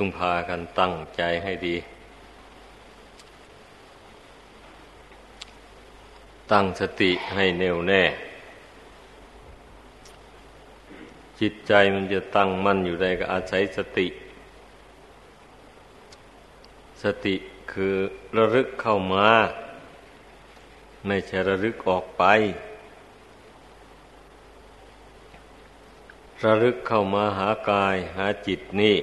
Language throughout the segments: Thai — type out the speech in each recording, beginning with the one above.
พึงพากันตั้งใจให้ดี ตั้งสติให้แน่วแน่ จิตใจมันจะตั้งมั่นอยู่ได้ก็อาศัยสติ สติคือระลึกเข้ามา ไม่ใช่ระลึกออกไป ระลึกเข้ามาหากายหาจิตนี่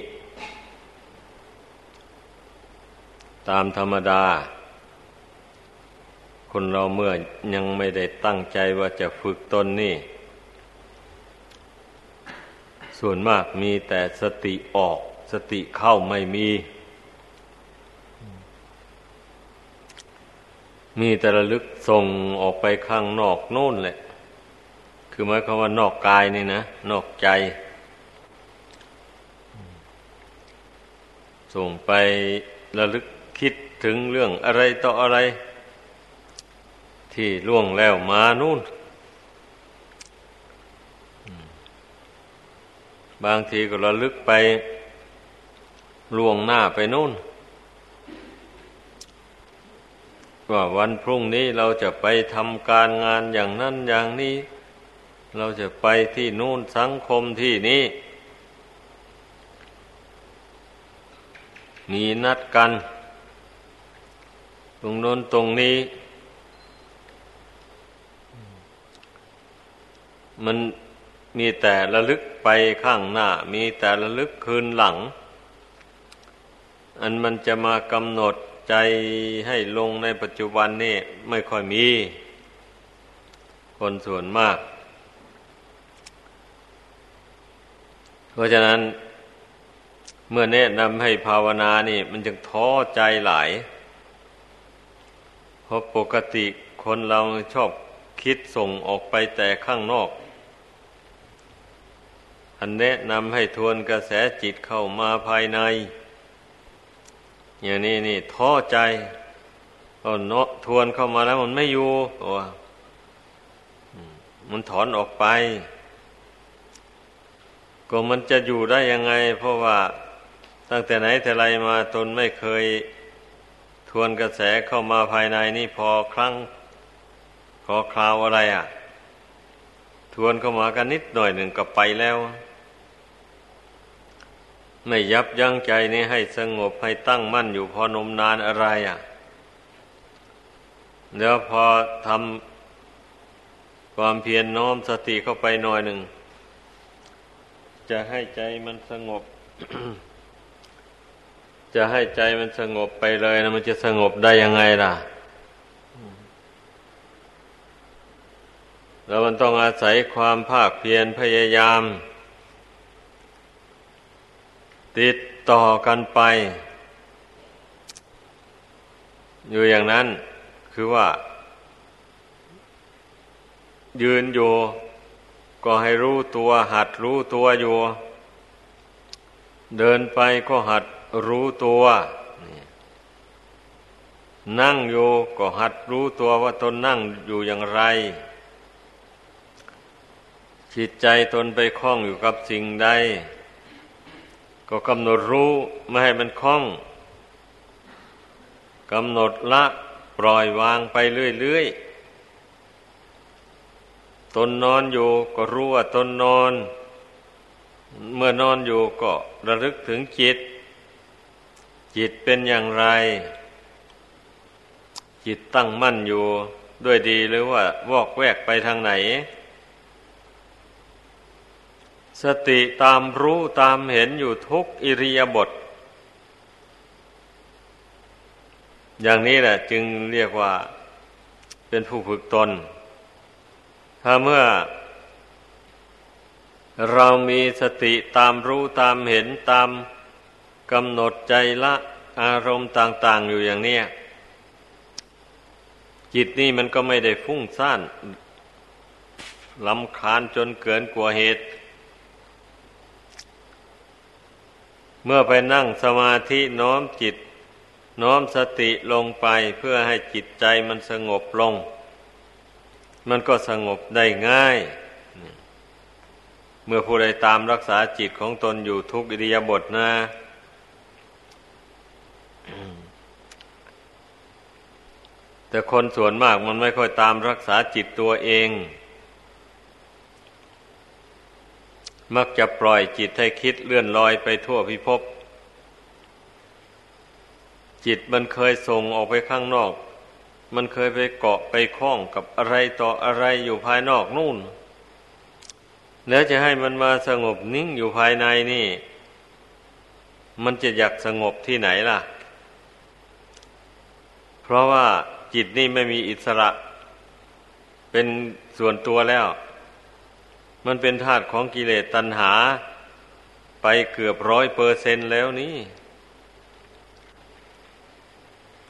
ตามธรรมดา คนเราเมื่อยังไม่ได้ตั้งใจว่าจะฝึกตนนี่ ส่วนมากมีแต่สติออก สติเข้าไม่มี มีแต่ระลึกส่งออกไปข้างนอกโน่นแหละ คือหมายความว่านอกกายนี่นะ นอกใจ ส่งไประลึก คิดถึงเรื่องอะไรต่ออะไร ที่ล่วงแล้วมานู่น บางทีก็ระลึกไปล่วงหน้าไปนู่น ว่าวันพรุ่งนี้เราจะไปทำการงานอย่างนั้นอย่างนี้ เราจะไปที่นู่นสังคมที่นี้มีนัดกัน ตรงโน้นตรงนี้ มันมีแต่ระลึกไปข้างหน้า มีแต่ระลึกคืนหลัง อันมันจะมากำหนดใจให้ลงในปัจจุบันนี่ไม่ค่อยมี คนส่วนมาก เพราะฉะนั้นเมื่อแนะนำให้ภาวนานี่ มันจึงท้อใจหลาย เพราะปกติคนเราชอบคิดส่งออกไปแต่ข้างนอก อันแนะนำให้ทวนกระแสจิตเข้ามาภายใน อย่างนี้นี่ท้อใจก็เนาะทวนเข้ามาแล้วมันไม่อยู่ตัวมันถอนออกไป ก็มันจะอยู่ได้ยังไง เพราะว่าตั้งแต่ไหนแต่ไรมาตนไม่เคย วนกระแสเข้ามาภายในนี่พอครั้ง พอคราวอะไรอะ่ะ ทวนเข้ามากันนิดหน่อยหนึ่งก็ไปแล้ว ไม่ยับยั้งใจนี้ให้สงบให้ตั้งมั่นอยู่พอนมนานอะไรอะ่ะเดี๋ยวพอทำความเพียรน้อมสติเข้าไปหน่อยหนึ่ง จะให้ใจมันสงบ จะให้ใจมันสงบไปเลยนะมันจะสงบได้ยังไงล่ะ แล้วมันต้องอาศัยความภาคเพียรพยายาม ติดต่อกันไป อยู่อย่างนั้นคือว่า ยืนอยู่ ก็ให้รู้ตัว หัดรู้ตัวอยู่ เดินไปก็หัด รู้ตัว นั่งอยู่ก็หัดรู้ตัวว่าตนนั่งอยู่อย่างไร จิตใจตนไปคล้องอยู่กับสิ่งใด ก็กำหนดรู้ไม่ให้มันคล้องกำหนดละปล่อยวางไปเรื่อยๆ ตนนอนอยู่ก็รู้ว่าตนนอน เมื่อนอนอยู่ก็ระลึกถึงจิต จิตเป็นอย่างไร จิตตั้งมั่นอยู่ด้วยดีหรือว่าวอกแวกไปทางไหน สติตามรู้ตามเห็นอยู่ทุกอิริยาบถอย่างนี้แหละ จึงเรียกว่าเป็นผู้ฝึกตน ถ้าเมื่อ เรามีสติตามรู้ตามเห็นตาม กำหนดใจละอารมณ์ต่าง ๆ อยู่อย่างนี้จิตนี่มันก็ไม่ได้ฟุ้งซ่านลำคาญจนเกินกว่าเหตุ เมื่อไปนั่งสมาธิน้อมจิต น้อมสติลงไปเพื่อให้จิตใจมันสงบลง มันก็สงบได้ง่าย เมื่อผู้ใดตามรักษาจิตของตนอยู่ทุกอิริยาบถนะ แต่คนส่วนมากมันไม่ค่อยตามรักษาจิตตัวเอง มักจะปล่อยจิตให้คิดเลื่อนลอยไปทั่วพิภพจิตมันเคยส่งออกไปข้างนอก มันเคยไปเกาะไปคล้องกับอะไรต่ออะไรอยู่ภายนอกนู่น แล้วจะให้มันมาสงบนิ่งอยู่ภายในนี่ มันจะอยากสงบที่ไหนล่ะ เพราะว่าจิตนี่ไม่มีอิสระ เป็นส่วนตัวแล้ว มันเป็นธาตุของกิเลสตัณหา ไปเกือบร้อยเปอร์เซนแล้วนี่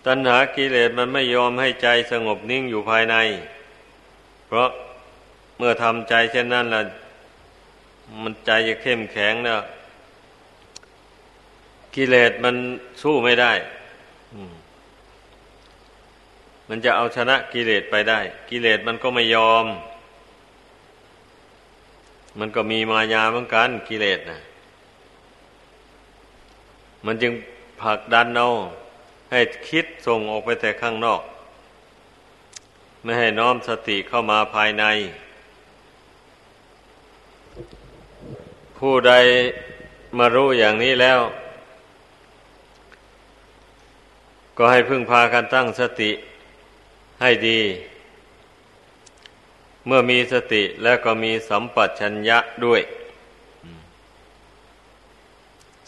ตัณหากิเลสมันไม่ยอมให้ใจสงบนิ่งอยู่ภายใน เพราะเมื่อทำใจเช่นนั้นล่ะ มันใจจะเข้มแข็งแล้วกิเลสมันสู้ไม่ได้ มันจะเอาชนะกิเลสไปได้ กิเลสมันก็ไม่ยอม มันก็มีมายาเหมือนกันกิเลสนะมันจึงผลักดันเอาให้คิดส่งออกไปแต่ข้างนอก ไม่ให้น้อมสติเข้ามาภายใน ผู้ใดมารู้อย่างนี้แล้ว ก็ให้พึ่งพากันตั้งสติ ให้ดี เมื่อมีสติแล้วก็มีสัมปชัญญะด้วย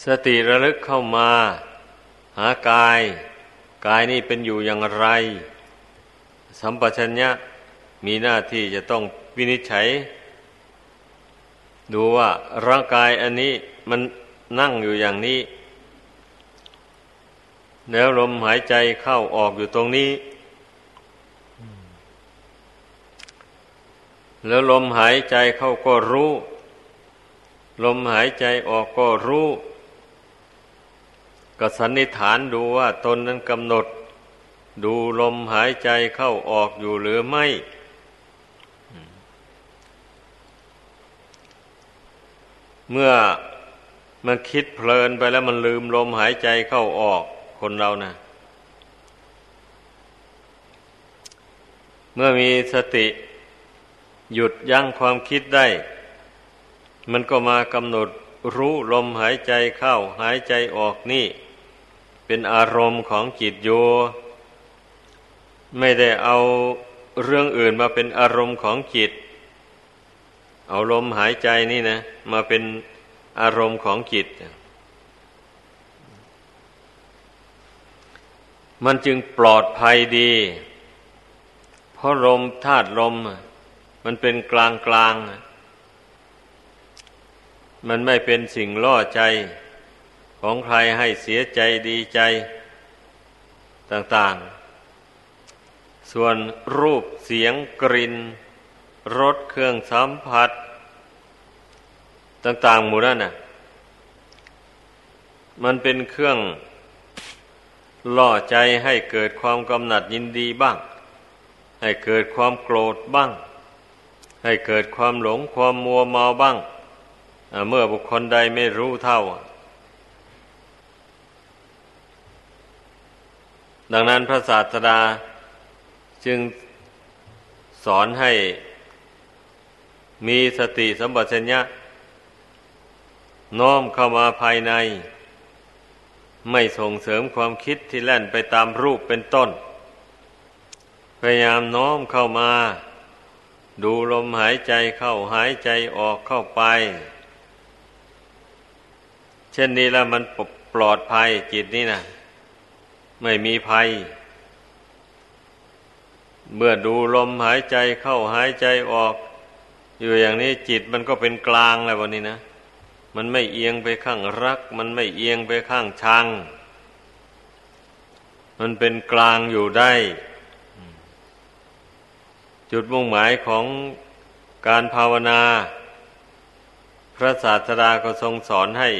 สติระลึกเข้ามา หากาย กายนี่เป็นอยู่อย่างไร สัมปชัญญะมีหน้าที่จะต้องวินิจฉัย ดูว่าร่างกายอันนี้มันนั่งอยู่อย่างนี้ แล้วลมหายใจเข้าออกอยู่ตรงนี้ แล้วลมหายใจเข้าก็รู้ ลมหายใจออกก็รู้ ก็สันนิษฐานดูว่าตนนั้นกำหนด ดูลมหายใจเข้าออกอยู่หรือไม่เมื่อมันคิดเพลินไปแล้วมันลืมลมหายใจเข้าออกคนเรานะ เมื่อมีสติหยุดยั้งความคิดได้ มันก็มากำหนดรู้ลมหายใจเข้าหายใจออกนี่ เป็นอารมณ์ของจิตโย ไม่ได้เอาเรื่องอื่นมาเป็นอารมณ์ของจิต เอาลมหายใจนี่นะ มาเป็นอารมณ์ของจิต มันจึงปลอดภัยดี เพราะลมธาตุลม มันเป็นกลางกลาง มันไม่เป็นสิ่งล่อใจ ของใครให้เสียใจดีใจ ต่างๆ ส่วนรูปเสียงกลิ่นรสเครื่องสัมผัส ต่าง ๆ หมู่นั้นน่ะ มันเป็นเครื่องล่อใจให้เกิดความกำหนัดยินดีบ้าง ให้เกิดความโกรธบ้าง ให้เกิดความหลงความมัวเมาบ้าง เมื่อบุคคลใดไม่รู้เท่า ดังนั้นพระศาสดาจึงสอนให้มีสติสัมปชัญญะ น้อมเข้ามาภายใน ไม่ส่งเสริมความคิดที่แล่นไปตามรูปเป็นต้น พยายามน้อมเข้ามา ดูลมหายใจเข้าหายใจออกเข้าไป เช่นนี้แล้วมันปลอดภัยจิตนี่นะไม่มีภัย เมื่อดูลมหายใจเข้าหายใจออก อยู่อย่างนี้จิตมันก็เป็นกลางแล้ววันนี้นะ มันไม่เอียงไปข้างรัก มันไม่เอียงไปข้างชัง มันเป็นกลางอยู่ได้ จุดมุ่งหมายของการภาวนา พระศาสดาก็ทรงสอนให้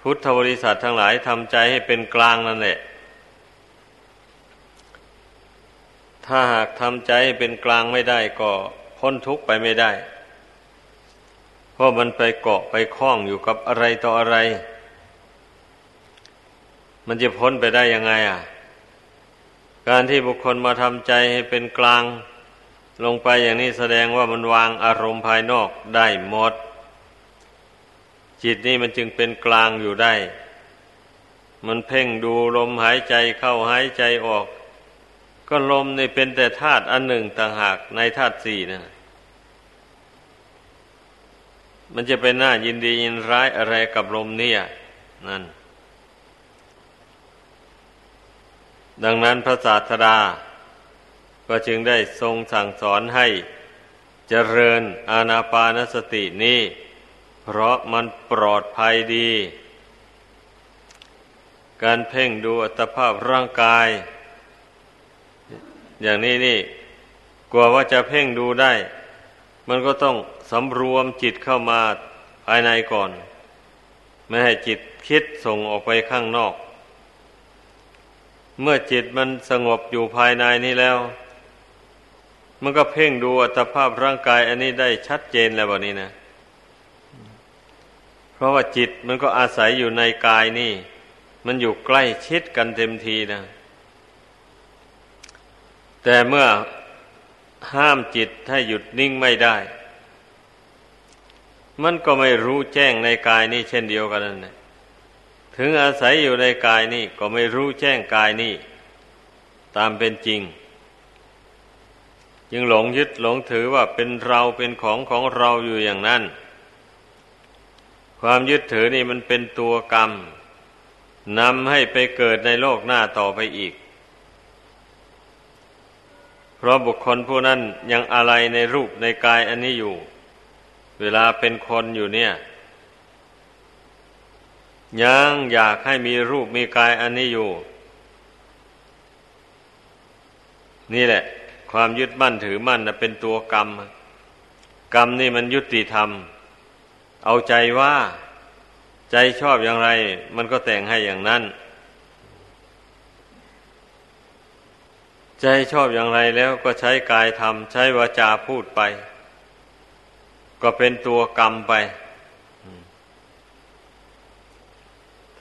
พุทธบริษัททั้งหลายทำใจให้เป็นกลางนั่นแหละ ถ้าหากทำใจให้เป็นกลางไม่ได้ก็พ้นทุกข์ไปไม่ได้ เพราะมันไปเกาะไปคล้องอยู่กับอะไรต่ออะไร มันจะพ้นไปได้ยังไงอะ การที่บุคคลมาทำใจให้เป็นกลาง ลงไปอย่างนี้แสดงว่ามันวางอารมณ์ภายนอกได้หมด จิตนี่มันจึงเป็นกลางอยู่ได้ มันเพ่งดูลมหายใจเข้าหายใจออก ก็ลมนี่เป็นแต่ธาตุอันหนึ่งต่างหากในธาตุสี่นะมันจะเป็นหน้ายินดียินร้ายอะไรกับลมเนี่ย นั่น ดังนั้นพระศาสดา ก็จึงได้ทรงสั่งสอนให้เจริญอาณาปานสตินี้ เพราะมันปลอดภัยดี การเพ่งดูอัตภาพร่างกาย อย่างนี้นี่ กลัวว่าจะเพ่งดูได้ มันก็ต้องสำรวมจิตเข้ามาภายในก่อน ไม่ให้จิตคิดส่งออกไปข้างนอก เมื่อจิตมันสงบอยู่ภายในนี้แล้ว มันก็เพ่งดูอัตภาพร่างกาย อันนี้ได้ชัดเจนแล้ววันนี้นะ เพราะว่าจิตมันก็อาศัยอยู่ในกายนี่ มันอยู่ใกล้ชิดกันเต็มทีนะ แต่เมื่อห้ามจิตให้หยุดนิ่งไม่ได้ มันก็ไม่รู้แจ้งในกายนี่เช่นเดียวกันนั่นแหละ ถึงอาศัยอยู่ในกายนี่ก็ไม่รู้แจ้งกายนี่ตามเป็นจริง จึงหลงยึดหลงถือว่าเป็นเราเป็นของของเราอยู่อย่างนั้น ความยึดถือนี่มันเป็นตัวกรรมนำให้ไปเกิดในโลกหน้าต่อไปอีก เพราะบุคคลผู้นั้นยังอะไรในรูปในกายอันนี้อยู่ เวลาเป็นคนอยู่เนี่ย ยังอยากให้มีรูปมีกายอันนี้อยู่ นี่แหละ ความยึดมั่นถือมั่นนะเป็นตัวกรรม กรรมนี่มันยุติธรรม เอาใจว่า ใจชอบอย่างไร มันก็แต่งให้อย่างนั้น ใจชอบอย่างไรแล้วก็ใช้กายทำใช้วาจาพูดไป ก็เป็นตัวกรรมไป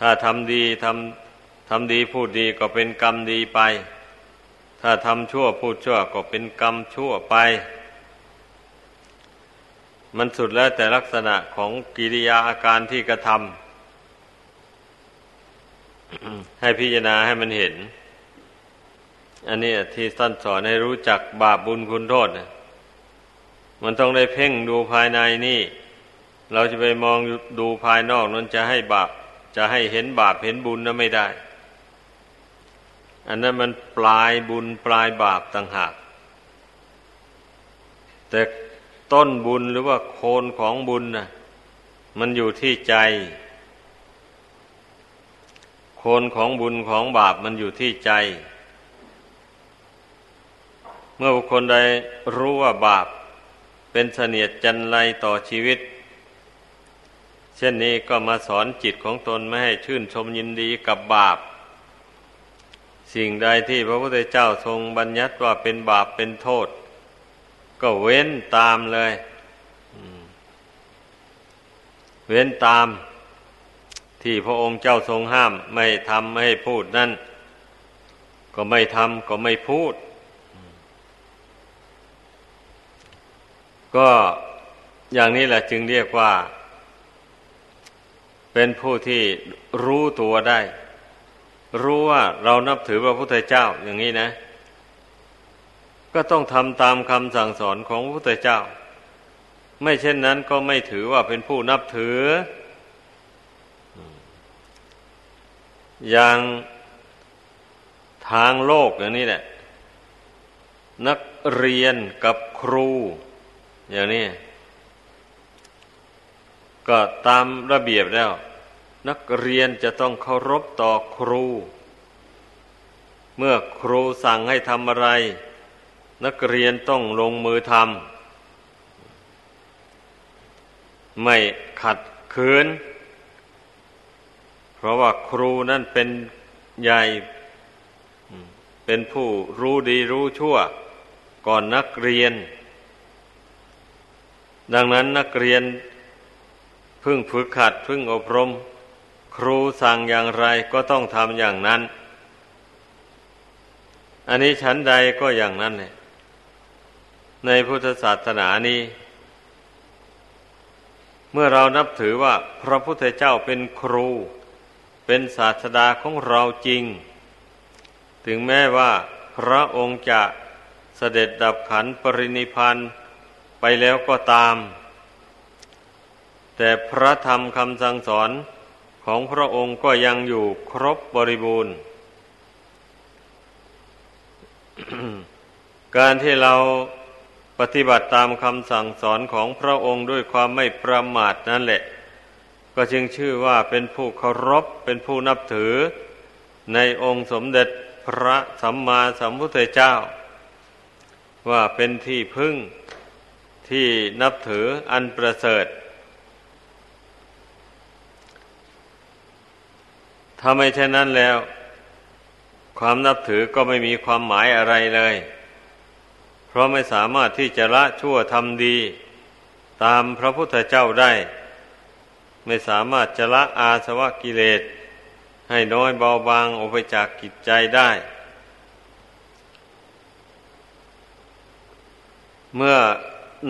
ถ้าทำดีทำทำดีพูดดีก็เป็นกรรมดีไป ถ้าทำชั่วพูดชั่วก็เป็นกรรมชั่วไป มันสุดแล้วแต่ลักษณะของกิริยาอาการที่กระทำให้พิจารณาให้มันเห็น อันนี้ที่สั้นสอนให้รู้จักบาปบุญคุณโทษนะมันต้องได้เพ่งดูภายในนี่ เราจะไปมองดูภายนอกนั้นจะให้บาป จะให้เห็นบาปเห็นบุญนั้นไม่ได้ อันนั้นมันปลายบุญปลายบาปต่างหาก แต่ต้นบุญหรือว่าโคนของบุญนะมันอยู่ที่ใจ โคนของบุญของบาปมันอยู่ที่ใจ เมื่อบุคคลใดรู้ว่าบาปเป็นเสนียดจันไรต่อชีวิต ช่นนี้ก็มาสอนจิตของตนไม่ให้ชื่นชมยินดีกับบาป สิ่งใดที่พระพุทธเจ้าทรงบัญญัติว่าเป็นบาปเป็นโทษ ก็เว้นตามเลย เว้นตาม ที่พระองค์เจ้าทรงห้าม ไม่ทำไม่ให้พูดนั่น ก็ไม่ทำก็ไม่พูด ก็อย่างนี้แหละจึงเรียกว่า เป็นผู้ที่รู้ตัวได้ รู้ว่าเรานับถือพระพุทธเจ้าอย่างนี้นะ ก็ต้องทำตามคำสั่งสอนของพระพุทธเจ้า ไม่เช่นนั้นก็ไม่ถือว่าเป็นผู้นับถือ อย่างทางโลกอย่างนี้แหละ นักเรียนกับครู อย่างนี้ ก็ตามระเบียบแล้ว นักเรียนจะต้องเคารพต่อครู เมื่อครูสั่งให้ทำอะไร นักเรียนต้องลงมือทำไม่ขัดขืน เพราะว่าครูนั่นเป็นใหญ่ เป็นผู้รู้ดีรู้ชั่ว ก่อนนักเรียน ดังนั้นนักเรียน พึ่งฝึกขัดพึ่งอบรม ครูสั่งอย่างไรก็ต้องทำอย่างนั้น อันนี้ชั้นใดก็อย่างนั้นเลยในพุทธศาสนานี้ เมื่อเรานับถือว่าพระพุทธเจ้าเป็นครู เป็นศาสดาของเราจริง ถึงแม้ว่าพระองค์จะเสด็จดับขันปรินิพานไปแล้วก็ตาม แต่พระธรรมคำสั่งสอนของพระองค์ก็ยังอยู่ครบบริบูรณ์ การที่เราปฏิบัติตามคำสั่งสอนของพระองค์ด้วยความไม่ประมาทนั่นแหละ ก็จึงชื่อว่าเป็นผู้เคารพเป็นผู้นับถือ ในองค์สมเด็จพระสัมมาสัมพุทธเจ้า ว่าเป็นที่พึ่งที่นับถืออันประเสริฐ ถ้าไม่เช่นนั้นแล้ว ความนับถือก็ไม่มีความหมายอะไรเลย เพราะไม่สามารถที่จะละชั่วทำดี ตามพระพุทธเจ้าได้ ไม่สามารถจะละอาสวะกิเลส ให้น้อยเบาบางออกไปจากกิจใจได้ เมื่อ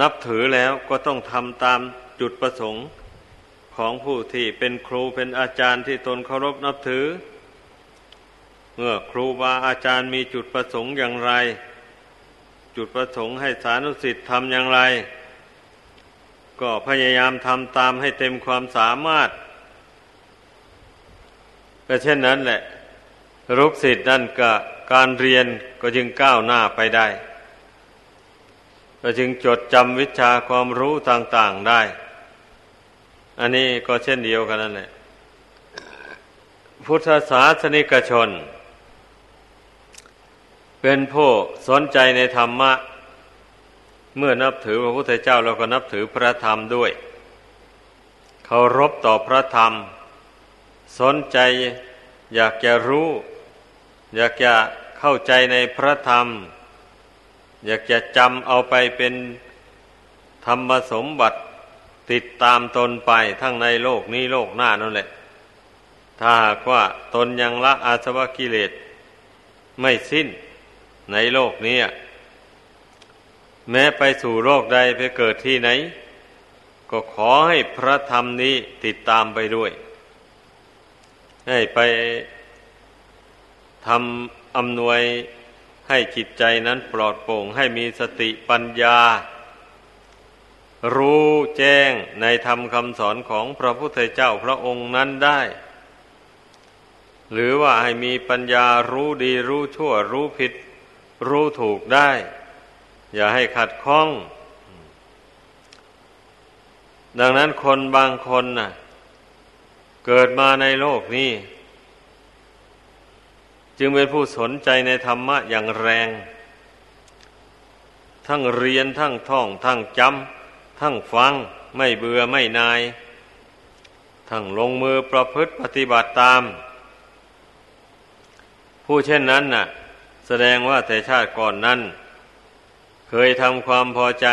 นับถือแล้วก็ต้องทำตามจุดประสงค์ ของผู้ที่เป็นครูเป็นอาจารย์ที่ตนเคารพนับถือ เมื่อครูบาอาจารย์มีจุดประสงค์อย่างไร จุดประสงค์ให้สานุสิทธิ์ทำอย่างไร ก็พยายามทำตามให้เต็มความสามารถก็เช่นนั้นแหละรุกศิษย์นั่นก็การเรียนก็จึงก้าวหน้าไปได้ก็จึงจดจำวิชาความรู้ต่าง ๆได้ อันนี้ก็เช่นเดียวกันนั่นแหละ พุทธศาสนิกชน เป็นผู้สนใจในธรรมะ เมื่อนับถือพระพุทธเจ้าเราก็นับถือพระธรรมด้วยเคารพต่อพระธรรม สนใจอยากจะรู้ อยากจะเข้าใจในพระธรรม อยากจะจำเอาไปเป็นธรรมสมบัติ ติดตามตนไปทั้งในโลกนี้โลกหน้านั่นแหละ ถ้าหากว่าตนยังละอาสวะกิเลสไม่สิ้นในโลกนี้ แม้ไปสู่โลกใดไปเกิดที่ไหน ก็ขอให้พระธรรมนี้ติดตามไปด้วย ให้ไปทำอำนวยให้จิตใจนั้นปลอดโปร่งให้มีสติปัญญา รู้แจ้งในธรรมคำสอนของพระพุทธเจ้าพระองค์นั้นได้ หรือว่าให้มีปัญญารู้ดีรู้ชั่ว รู้ผิด รู้ถูกได้ อย่าให้ขัดข้อง ดังนั้นคนบางคนน่ะ เกิดมาในโลกนี้ จึงเป็นผู้สนใจในธรรมะอย่างแรง ทั้งเรียนทั้งท่องทั้งจำ ทั้งฟังไม่เบื่อไม่นาย ทั้งลงมือประพฤติปฏิบัติตาม ผู้เช่นนั้นน่ะ แสดงว่าแต่ชาติก่อนนั้น เคยทำความพอใจ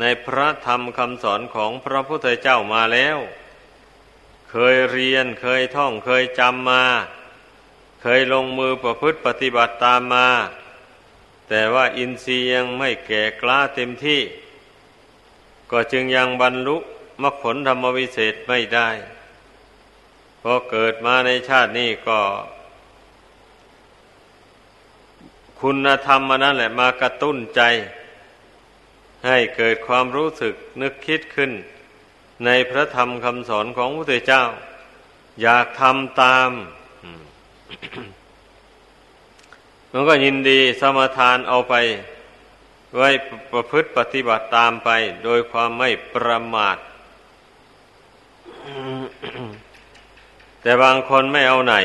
ในพระธรรมคำสอนของพระพุทธเจ้ามาแล้ว เคยเรียนเคยท่องเคยจำมา เคยลงมือประพฤติปฏิบัติตามมา แต่ว่าอินทรีย์ยังไม่แก่กล้าเต็มที่ ก็จึงยังบรรลุมรรคผลธรรมวิเศษไม่ได้พอเกิดมาในชาตินี้ก็ คุณธรรมมานั่นแหละมากระตุ้นใจ ให้เกิดความรู้สึกนึกคิดขึ้น ในพระธรรมคำสอนของพระพุทธเจ้า อยากทำตามมันก็ยินดีสมทานเอาไป ไว้ประพฤติปฏิบัติตามไปโดยความไม่ประมาท แต่บางคนไม่เอาไหน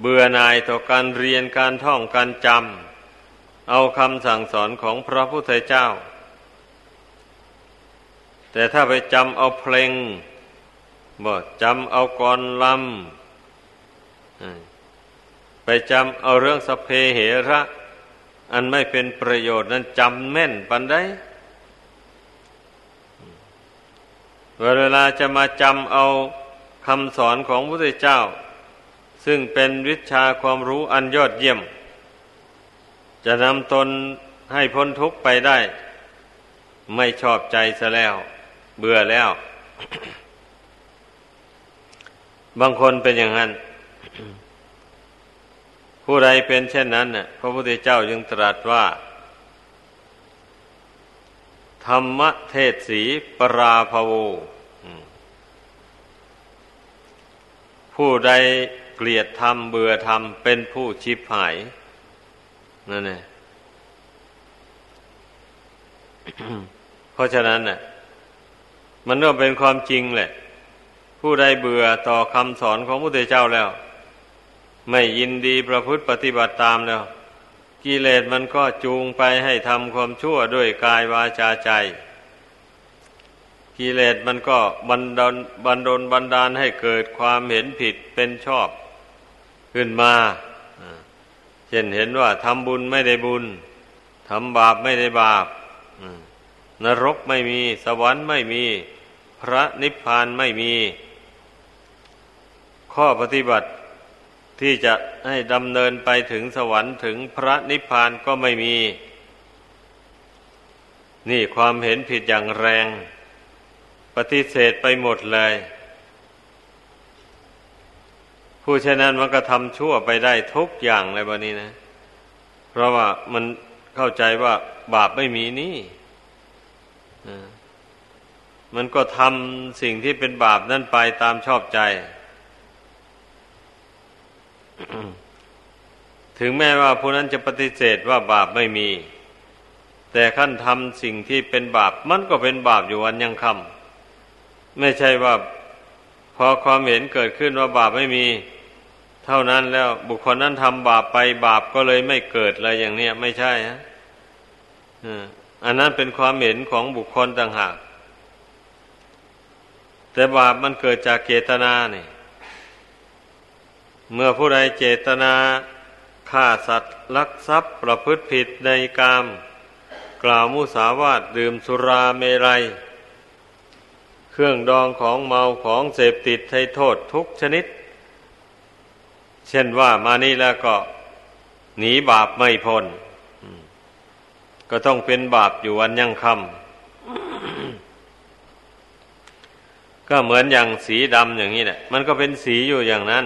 เบื่อหน่ายต่อการเรียนการท่องการจำเอาคำสั่งสอนของพระพุทธเจ้า แต่ถ้าไปจำเอาเพลงบ่จำเอากรลำไปจำเอาเรื่องสเพเหระ อันไม่เป็นประโยชน์นั้นจำแม่นปันได้เวลาจะมาจำเอาคำสอนของพระพุทธเจ้าซึ่ซึ่งเป็นวิชาความรู้อันยอดเยี่ยม จะนำตนให้พ้นทุกข์ไปได้ ไม่ชอบใจซะแล้ว เบื่อแล้ว บางคนเป็นอย่างนั้น ผู้ใดเป็นเช่นนั้นพระพุทธเจ้ายังตรัสว่า ธรรมเทศสีปราภโว ผู้ใดเกลียดธรรมเบื่อธรรมเป็นผู้ชิบหายนั่นเองเพราะฉะนั้นน่ะ มันก็เป็นความจริงแหละ ผู้ใดเบื่อต่อคำสอนของพระพุทธเจ้าแล้ว ไม่ยินดีประพฤติปฏิบัติตามแล้ว กิเลสมันก็จูงไปให้ทำความชั่วด้วยกายวาจาใจ กิเลสมันก็บันดลบันดลบันดาลให้เกิดความเห็นผิดเป็นชอบ ขึ้นมาเช่นเห็นว่าทำบุญไม่ได้บุญทำบาปไม่ได้บาปนรกไม่มี สวรรค์ไม่มี พระนิพพานไม่มี ข้อปฏิบัติ ที่จะให้ดำเนินไปถึงสวรรค์ถึงพระนิพพานก็ไม่มี นี่ความเห็นผิดอย่างแรง ปฏิเสธไปหมดเลย ผู้เช่นนั้นมันก็ทำชั่วไปได้ทุกอย่างเลยวันนี้นะ เพราะว่ามันเข้าใจว่าบาปไม่มีนี่มันก็ทำสิ่งที่เป็นบาปนั่นไปตามชอบใจ ถึงแม้ว่าผู้นั้นจะปฏิเสธว่าบาปไม่มี แต่ขั้นทำสิ่งที่เป็นบาปมันก็เป็นบาปอยู่วันยังคำไม่ใช่ว่าพอความเห็นเกิดขึ้นว่าบาปไม่มี เท่านั้นแล้วบุคคลนั้นทำบาปไปบาปก็เลยไม่เกิดอะไรอย่างเนี้ยไม่ใช่ฮะอันนั้นเป็นความเห็นของบุคคลต่างหาก แต่บาปมันเกิดจากเจตนาเนี่ย เมื่อผู้ใดเจตนาฆ่าสัตว์ลักทรัพย์ประพฤติผิดในกาม กล่าวมุสาวาทดื่มสุราเมรัย เครื่องดองของเมาของเสพติดให้โทษทุกชนิด เช่นว่ามานี่แล้วก็ หนีบาปไม่พ้นก็ต้องเป็นบาปอยู่วันยังคำก็เหมือนอย่างสีดำอย่างนี้แหละมันก็เป็นสีอยู่อย่างนั้น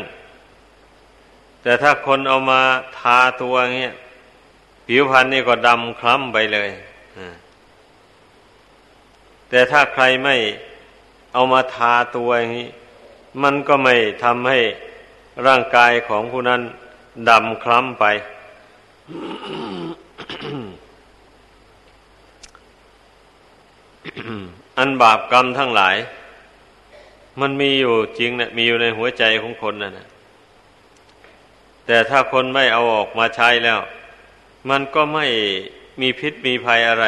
แต่ถ้าคนเอามาทาตัวเงี้ยผิวพรรณนี่ก็ดำคล้ำไปเลยแต่ถ้าใครไม่เอามาทาตัวอย่างนี้ มันก็ไม่ทำให้ร่างกายของผู้นั้นดำคล้ำไป อันบาปกรรมทั้งหลาย มันมีอยู่จริงนะมีอยู่ในหัวใจของคนนะนะ แต่ถ้าคนไม่เอาออกมาใช้แล้ว มันก็ไม่มีพิษมีภัยอะไร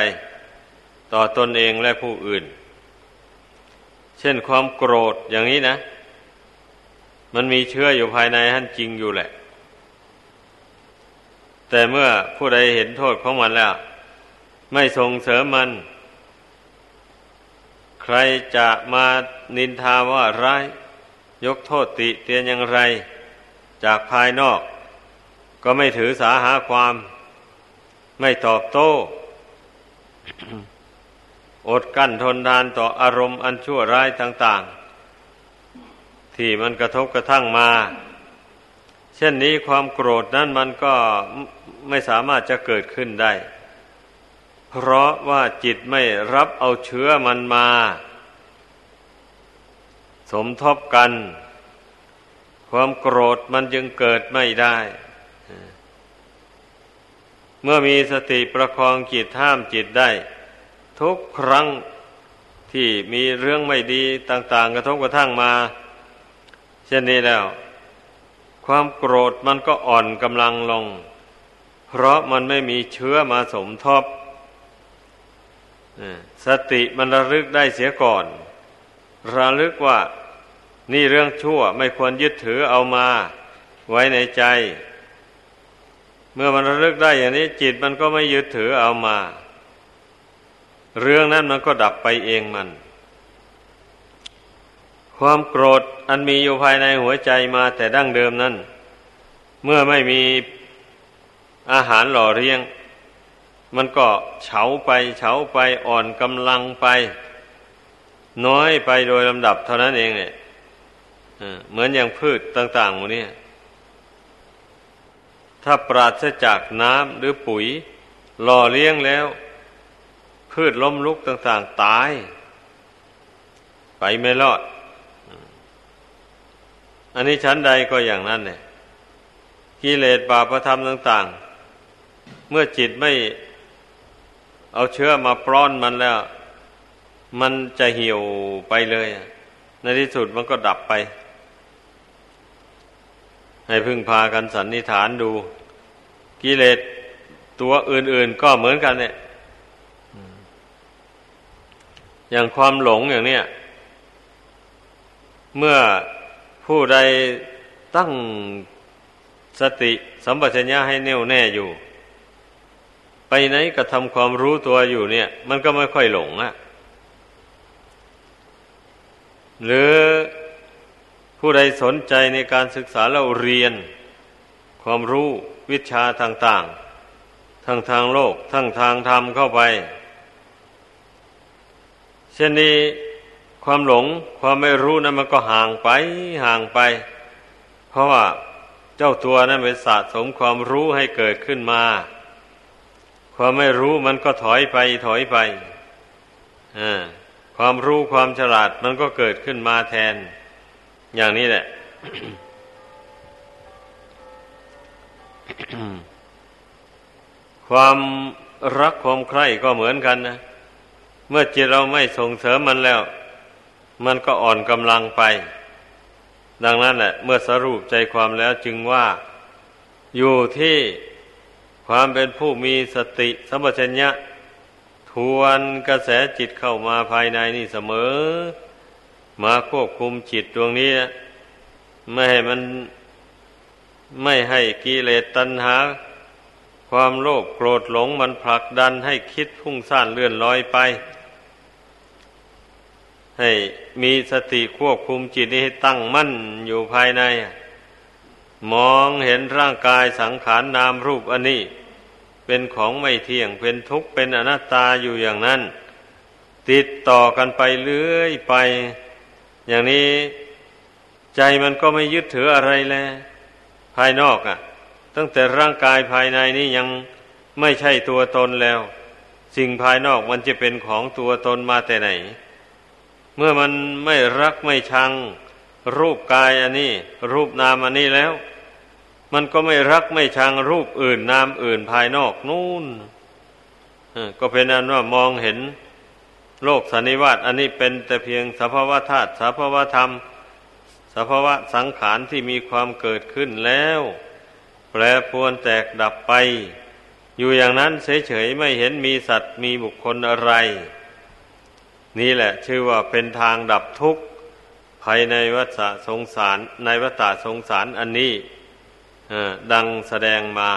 ต่อตนเองและผู้อื่น เช่นความโกรธอย่างนี้นะ มันมีเชื้ออยู่ภายในท่านจริงอยู่แหละ แต่เมื่อผู้ใดเห็นโทษของมันแล้ว ไม่ส่งเสริมมัน ใครจะมานินทาว่าร้าย ยกโทษติเตียนอย่างไร จากภายนอก ก็ไม่ถือสาหาความ ไม่ตอบโต้ อดกั้นทนทานต่ออารมณ์อันชั่วร้ายต่าง ๆ ที่มันกระทบกระทั่งมา เช่นนี้ความโกรธนั้นมันก็ไม่สามารถจะเกิดขึ้นได้ เพราะว่าจิตไม่รับเอาเชื้อมันมา สมทบกัน ความโกรธมันจึงเกิดไม่ได้ เมื่อมีสติประคองจิตห้ามจิตได้ ทุกครั้งที่มีเรื่องไม่ดีต่างๆ กระทบกระทั่งมา เช่นนี้แล้ว ความโกรธมันก็อ่อนกำลังลง เพราะมันไม่มีเชื้อมาสมทบสติมันระลึกได้เสียก่อน ระลึกว่า นี่เรื่องชั่วไม่ควรยึดถือเอามาไว้ในใจ เมื่อมันระลึกได้อย่างนี้จิตมันก็ไม่ยึดถือเอามา เรื่องนั้นมันก็ดับไปเองมัน ความโกรธอันมีอยู่ภายในหัวใจมาแต่ดั้งเดิมนั้น เมื่อไม่มีอาหารหล่อเลี้ยง มันก็เฉาไปเฉาไปอ่อนกำลังไป น้อยไปโดยลำดับเท่านั้นเองเนี่ย เหมือนอย่างพืชต่างๆหมดนี้ถ้าปราศจากน้ำหรือปุ๋ยหล่อเลี้ยงแล้ว พืชล้มลุกต่าง ๆ ตาย ไปไม่รอด อันนี้ชั้นใดก็อย่างนั้นเนี่ยกิเลสบาปธรรมต่าง ๆ เมื่อจิตไม่เอาเชื้อมาปล้อนมันแล้ว มันจะเหี่ยวไปเลย ในที่สุดมันก็ดับไป ให้พึ่งพากันสันนิฐานดู กิเลสตัวอื่น ๆ ก็เหมือนกันเนี่ย อย่างความหลงอย่างเนี้ยเมื่อผู้ใดตั้งสติสัมปชัญญะให้แน่วแน่อยู่ ไปไหนก็ทำความรู้ตัวอยู่เนี่ย มันก็ไม่ค่อยหลงอะหรือ ผู้ใดสนใจในการศึกษาเราเรียน ความรู้วิชาต่าง ๆ ทั้งทางโลก ทั้งทางธรรมเข้าไป เช่นนี้ความหลงความไม่รู้นั้นมันก็ห่างไปห่างไป เพราะว่าเจ้าตัวนั้นไปสะสมความรู้ให้เกิดขึ้นมา ความไม่รู้มันก็ถอยไปถอยไปความรู้ความฉลาดมันก็เกิดขึ้นมาแทน อย่างนี้แหละ ความรักความใคร่ก็เหมือนกันนะ เมื่อจิตเราไม่ส่งเสริมมันแล้ว มันก็อ่อนกำลังไป ดังนั้นแหละ เมื่อสรุปใจความแล้วจึงว่าอยู่ที่ความเป็นผู้มีสติสัมปชัญญะ ทวนกระแสจิตเข้ามาภายในนี่เสมอ มาควบคุมจิตดวงนี้ ไม่ให้มันไม่ให้กิเลสตัณหา ความโลภโกรธหลงมันผลักดันให้คิดพุ่งซ่านเลื่อนลอยไป ให้มีสติควบคุมจิตนี้ให้ตั้งมั่นอยู่ภายใน มองเห็นร่างกายสังขารนนามรูปอันนี้ เป็นของไม่เที่ยงเป็นทุกข์เป็นอนัตตาอยู่อย่างนั้น ติดต่อกันไปเรื่อยไป อย่างนี้ใจมันก็ไม่ยึดถืออะไรแล้วภายนอกอะ่ะ ตั้งแต่ร่างกายภายในนี้ยังไม่ใช่ตัวตนแล้ว สิ่งภายนอกมันจะเป็นของตัวตนมาแต่ไหน เมื่อมันไม่รักไม่ชัง รูปกายอันนี้ รูปนามอันนี้แล้ว มันก็ไม่รักไม่ชังรูปอื่นนามอื่นภายนอกนู่นก็เป็นอันว่ามองเห็น โลกสันนิวาตอันนี้เป็นแต่เพียงสภาวะธาตุสภาวะธรรม สภาวะสังขารที่มีความเกิดขึ้นแล้ว แปรปรวนแตกดับไป อยู่อย่างนั้นเฉยๆไม่เห็นมีสัตว์มีบุคคลอะไร นี่แหละชื่อว่าเป็นทางดับทุกข์ภายในวัฏสงสารในวัฏสงสารอันนี้ดังแสดงมา